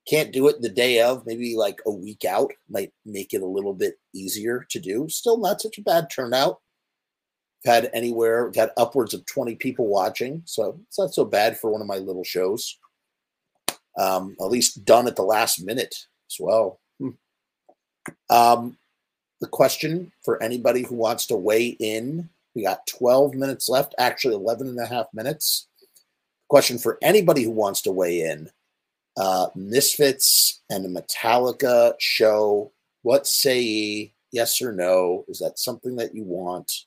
S1: Can't do it the day of, maybe like a week out might make it a little bit easier to do. Still not such a bad turnout. had anywhere, had upwards of 20 people watching. So it's not so bad for one of my little shows. Um, at least done at the last minute as well. Hmm. Um, the question for anybody who wants to weigh in we got 12 minutes left, actually 11 and a half minutes. Question for anybody who wants to weigh in uh, Misfits and a Metallica show. What say ye? Yes or no? Is that something that you want?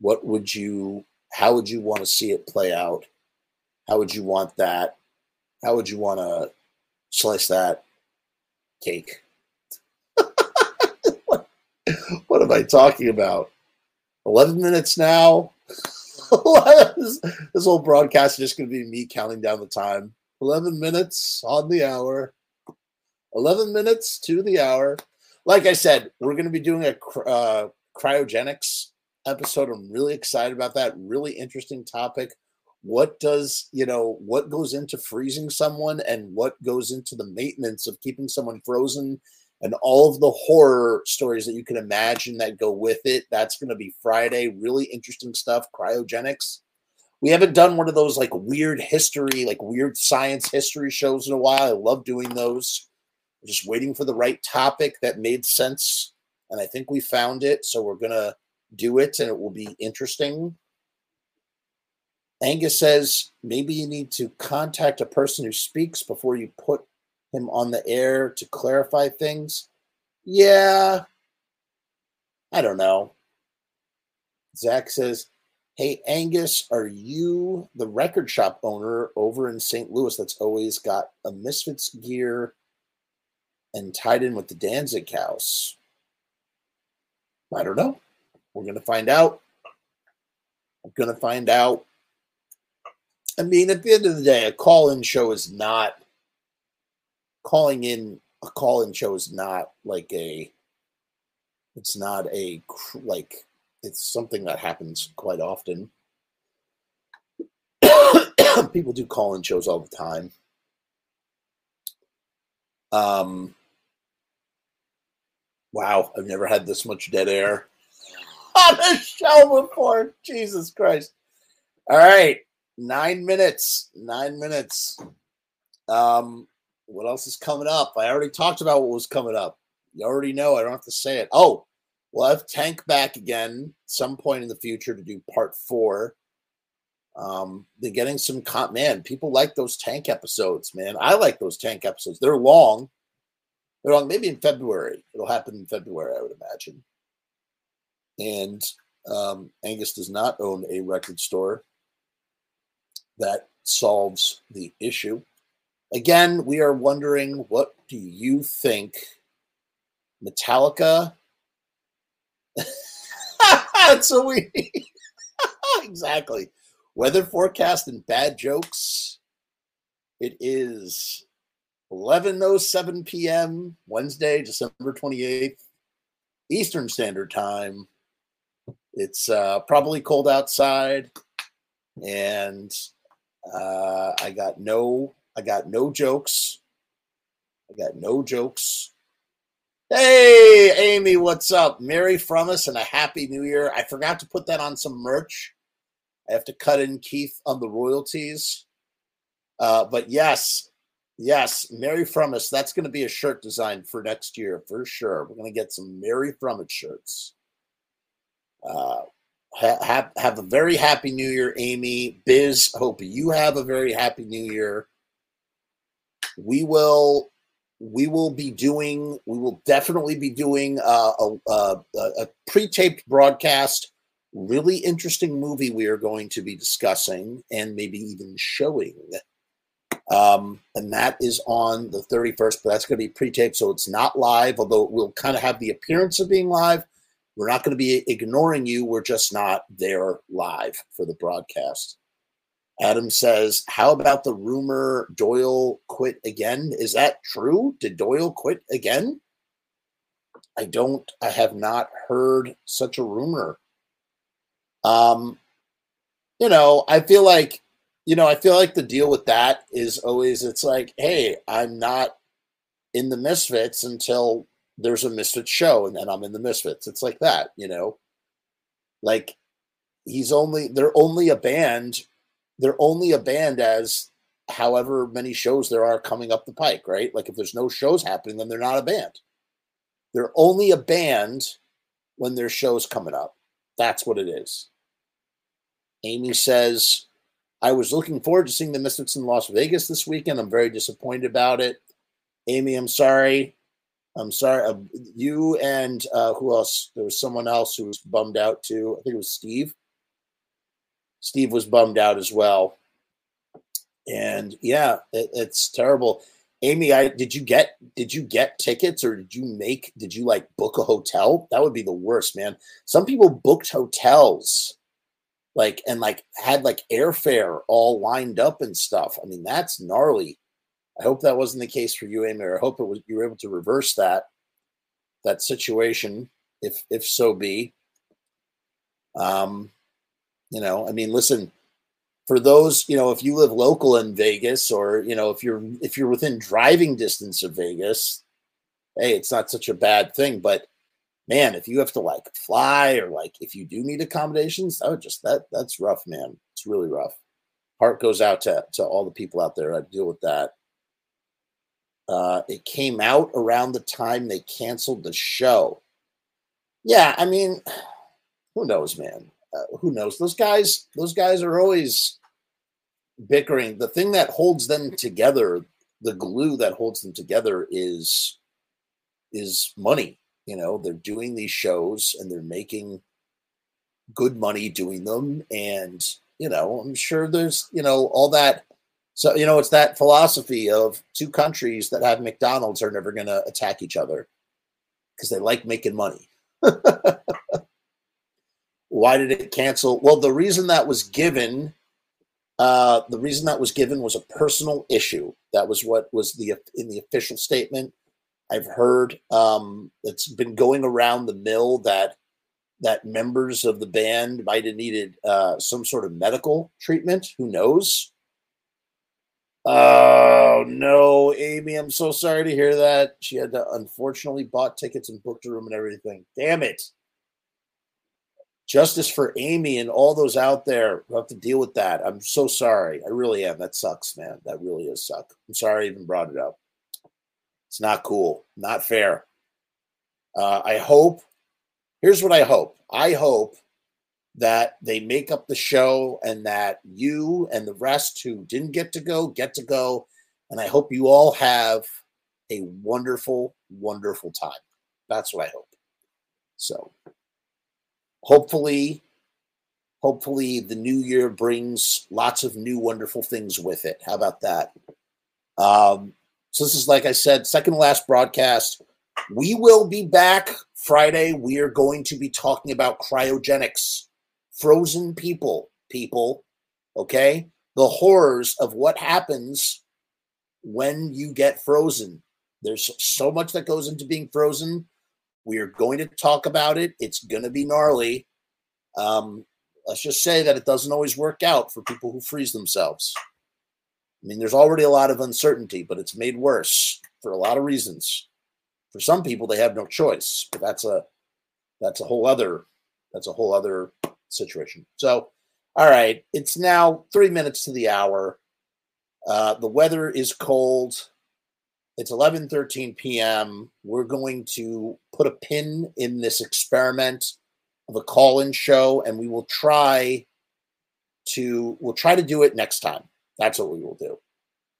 S1: What would you, how would you want to see it play out? How would you want that? How would you want to slice that cake? what, what am I talking about? 11 minutes now. this, whole broadcast is just going to be me counting down the time. 11 minutes on the hour. 11 minutes to the hour. Like I said, we're going to be doing a uh, cryogenics episode. I'm really excited about that. Really interesting topic. What does, you know, what goes into freezing someone and what goes into the maintenance of keeping someone frozen and all of the horror stories that you can imagine that go with it. That's going to be Friday. Really interesting stuff. Cryogenics. We haven't done one of those like weird history, like weird science history shows in a while. I love doing those. I'm just waiting for the right topic that made sense. And I think we found it. So we're going to do it and it will be interesting. Angus says maybe you need to contact a person who speaks before you put him on the air to clarify things? Yeah. I don't know. Zach says, Hey, Angus, are you the record shop owner over in St. Louis that's always got a Misfits gear and tied in with the Danzig house? I don't know. We're going to find out. I'm going to find out. I mean, at the end of the day, a call in show is not calling in a call-in show is not like a it's not a like it's something that happens quite often. People do call-in shows all the time. Um wow i've never had this much dead air on a show before jesus christ. All right nine minutes nine minutes. Um what else is coming up? I already talked about what was coming up. You already know. I don't have to say it. Oh, we'll have Tank back again some point in the future to do part four. Um, they're getting some con- man. People like those tank episodes, man. I like those tank episodes. They're long. They're long. Maybe in February. It'll happen in February, I would imagine. And um, Angus does not own a record store. That solves the issue. Again, we are wondering what do you think Metallica? so we exactly weather forecast and bad jokes. It is 11:07 p.m. Wednesday, December 28th, Eastern Standard Time. It's uh, probably cold outside, and uh, I got no I got no jokes. I got no jokes. Hey, Amy, what's up? Merry Frumess and a happy new year. I forgot to put that on some merch. I have to cut in Keith on the royalties. Uh, but yes, yes, Merry Frumess. That's going to be a shirt design for next year for sure. We're going to get some Merry from it shirts. Uh, have have a very happy new year, Amy. Biz, hope you have a very happy new year we will we will be doing we will definitely be doing uh, a, a, a, pre-taped broadcast really interesting movie we are going to be discussing and maybe even showing. Um, and that is on the 31st but that's going to be pre-taped so it's not live although it will kind of have the appearance of being live. We're not going to be ignoring you we're just not there live for the broadcast Adam says, How about the rumor Doyle quit again? Is that true? Did Doyle quit again? I don't, I have not heard such a rumor. Um, you know, I feel like, you know, I feel like the deal with that is always it's like, hey, I'm not in the Misfits until there's a Misfits show, and then I'm in the Misfits. It's like that, you know. Like he's only they're only a band they're only a band as however many shows there are coming up the pike, right? Like if there's no shows happening, then they're not a band. They're only a band when there's shows coming up. That's what it is. Amy says, I was looking forward to seeing the Misfits in Las Vegas this weekend. I'm very disappointed about it. Amy, I'm sorry. I'm sorry. Uh, you and uh, who else? There was someone else who was bummed out too. I think it was Steve. Steve was bummed out as well. And yeah, it, it's terrible. Amy, I did you get did you get tickets or did you make did you like book a hotel? That would be the worst, man. Some people booked hotels like and like had like airfare all lined up and stuff. I mean, that's gnarly. I hope that wasn't the case for you, Amy. I hope it was you were able to reverse that that situation, if if so be. Um, you know, I mean, listen, for those, you know, if you live local in Vegas or, you know, if you're if you're within driving distance of Vegas, hey, it's not such a bad thing. But man, if you have to like fly or like if you do need accommodations, that would just that that's rough, man. It's really rough. Heart goes out to to all the people out there that deal with that. Uh, it came out around the time they canceled the show. Yeah, I mean, who knows, man? Uh, who knows? Those guys, those guys are always bickering. The thing that holds them together, the glue that holds them together, is is money. You know, they're doing these shows and they're making good money doing them, and you know, I'm sure there's you know all that. So you know, it's that philosophy of two countries that have McDonald's are never going to attack each other because they like making money. Why did it cancel? Well, the reason that was given, uh, the reason that was given was a personal issue. That was what was the in the official statement. I've heard um, it's been going around the mill that that members of the band might have needed uh, some sort of medical treatment. Who knows? Oh no, Amy! I'm so sorry to hear that. She had to unfortunately bought tickets and booked a room and everything. Damn it! Justice for Amy and all those out there who have to deal with that. I'm so sorry. I really am. That sucks, man. That really is suck. I'm sorry I even brought it up. It's not cool. Not fair. Uh, I hope. Here's what I hope. I hope that they make up the show and that you and the rest who didn't get to go get to go. And I hope you all have a wonderful, wonderful time. That's what I hope. So hopefully, hopefully the new year brings lots of new, wonderful things with it. How about that? Um, so this is like I said, second last broadcast. We will be back Friday. We are going to be talking about cryogenics frozen people, people, okay? The horrors of what happens when you get frozen. There's so much that goes into being frozen. We are going to talk about it. It's going to be gnarly. Um, let's just say that it doesn't always work out for people who freeze themselves. I mean, there's already a lot of uncertainty, but it's made worse for a lot of reasons. For some people, they have no choice, but that's a that's a whole other that's a whole other situation. So, all right, it's now three minutes to the hour. Uh, the weather is cold. It's 11 13 p.m. We're going to put a pin in this experiment of a call-in show, and we will try to we'll try to do it next time. That's what we will do.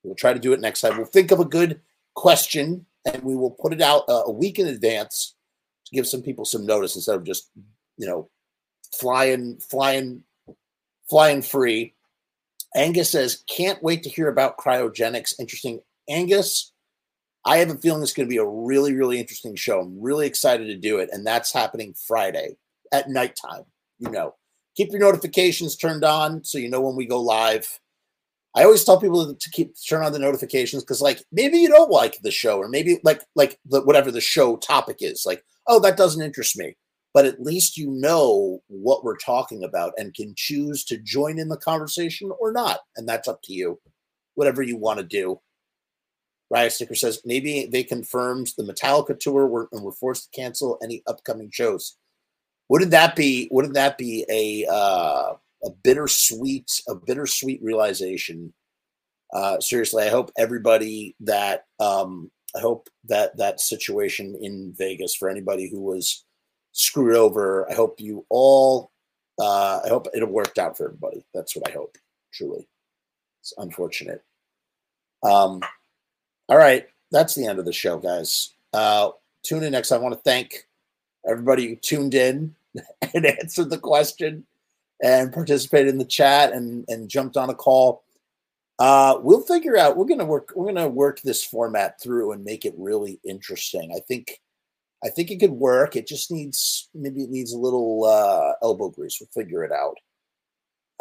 S1: We'll try to do it next time. We'll think of a good question and we will put it out uh, a week in advance to give some people some notice instead of just you know flying, flying, flying free. Angus says, can't wait to hear about cryogenics. Interesting. Angus, I have a feeling it's going to be a really, really interesting show. I'm really excited to do it. And that's happening Friday at nighttime. You know, keep your notifications turned on so you know when we go live. I always tell people to keep turn on the notifications because, like, maybe you don't like the show, or maybe like like the, whatever the show topic is. Like, oh, that doesn't interest me but at least you know what we're talking about and can choose to join in the conversation or not. And that's up to you, whatever you want to do. Riot Sticker says maybe they confirmed the Metallica tour were, and were forced to cancel any upcoming shows. Wouldn't that be? Wouldn't that be a uh, a bittersweet a bittersweet realization? Uh, seriously, I hope everybody that um, I hope that that situation in Vegas for anybody who was screwed over. I hope you all. Uh, I hope it worked out for everybody. That's what I hope. Truly, it's unfortunate. Um, all right, that's the end of the show, guys. Uh, tune in next. I want to thank everybody who tuned in and answered the question and participated in the chat and and jumped on a call. Uh, we'll figure out. We're gonna work. We're gonna work this format through and make it really interesting. I think I think it could work. It just needs maybe it needs a little uh, elbow grease. We'll figure it out.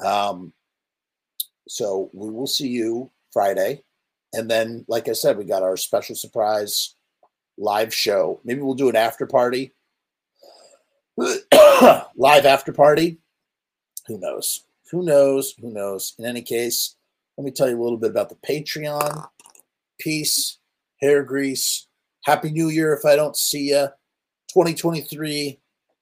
S1: Um, so we will see you Friday, and then, like I said, we got our special surprise live show. Maybe we'll do an after party, live after party. Who knows? Who knows? Who knows? In any case, let me tell you a little bit about the Patreon. Peace, hair grease, Happy New Year if I don't see you. 2023.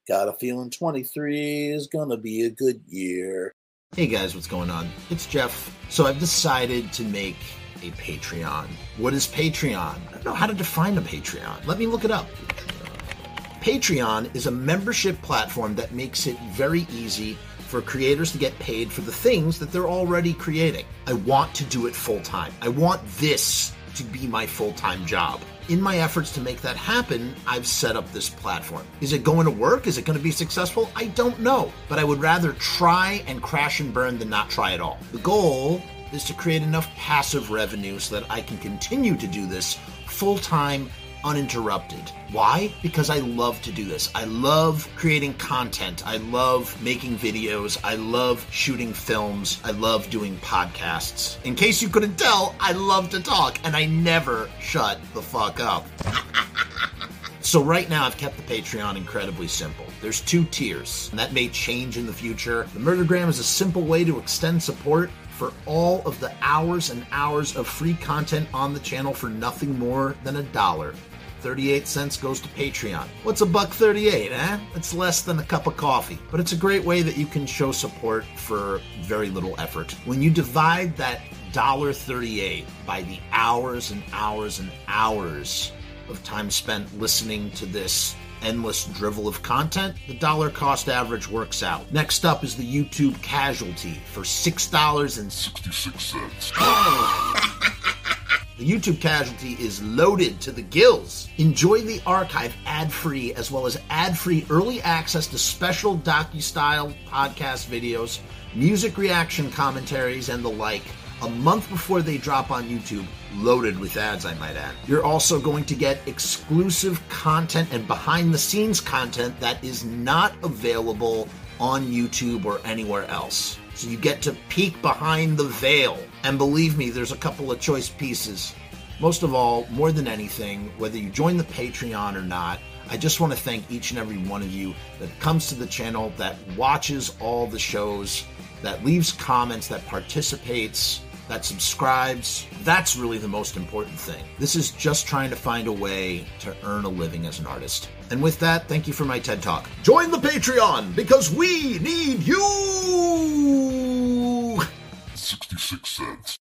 S1: Got a feeling 23 is going to be a good year.
S2: Hey guys, what's going on? It's Jeff. So I've decided to make a Patreon. What is Patreon? I don't know how to define a Patreon. Let me look it up. Patreon is a membership platform that makes it very easy for creators to get paid for the things that they're already creating. I want to do it full time. I want this to be my full time job in my efforts to make that happen, I've set up this platform. Is it going to work? Is it going to be successful? I don't know, but I would rather try and crash and burn than not try at all. The goal is to create enough passive revenue so that I can continue to do this full time uninterrupted. Why? Because I love to do this. I love creating content. I love making videos. I love shooting films. I love doing podcasts. In case you couldn't tell, I love to talk and I never shut the fuck up.
S1: So right now I've kept the Patreon incredibly simple. There's two tiers, and that may change in the future. The Murdergram is a simple way to extend support for all of the hours and hours of free content on the channel for nothing more than a dollar. 38 cents goes to Patreon. What's a buck 38, eh? It's less than a cup of coffee, but it's a great way that you can show support for very little effort. When you divide that $1.38 by the hours and hours and hours of time spent listening to this endless drivel of content, the dollar cost average works out. Next up is the YouTube casualty for $6.66. The YouTube casualty is loaded to the gills. Enjoy the archive ad free as well as ad free early access to special docu style podcast videos, music reaction commentaries, and the like a month before they drop on YouTube, loaded with ads, I might add. You're also going to get exclusive content and behind the scenes content that is not available on YouTube or anywhere else. So you get to peek behind the veil. And believe me, there's a couple of choice pieces. Most of all, more than anything, whether you join the Patreon or not, I just want to thank each and every one of you that comes to the channel, that watches all the shows, that leaves comments, that participates, that subscribes. That's really the most important thing. This is just trying to find a way to earn a living as an artist. And with that, thank you for my TED Talk. Join the Patreon because we need you!
S2: 66 cents.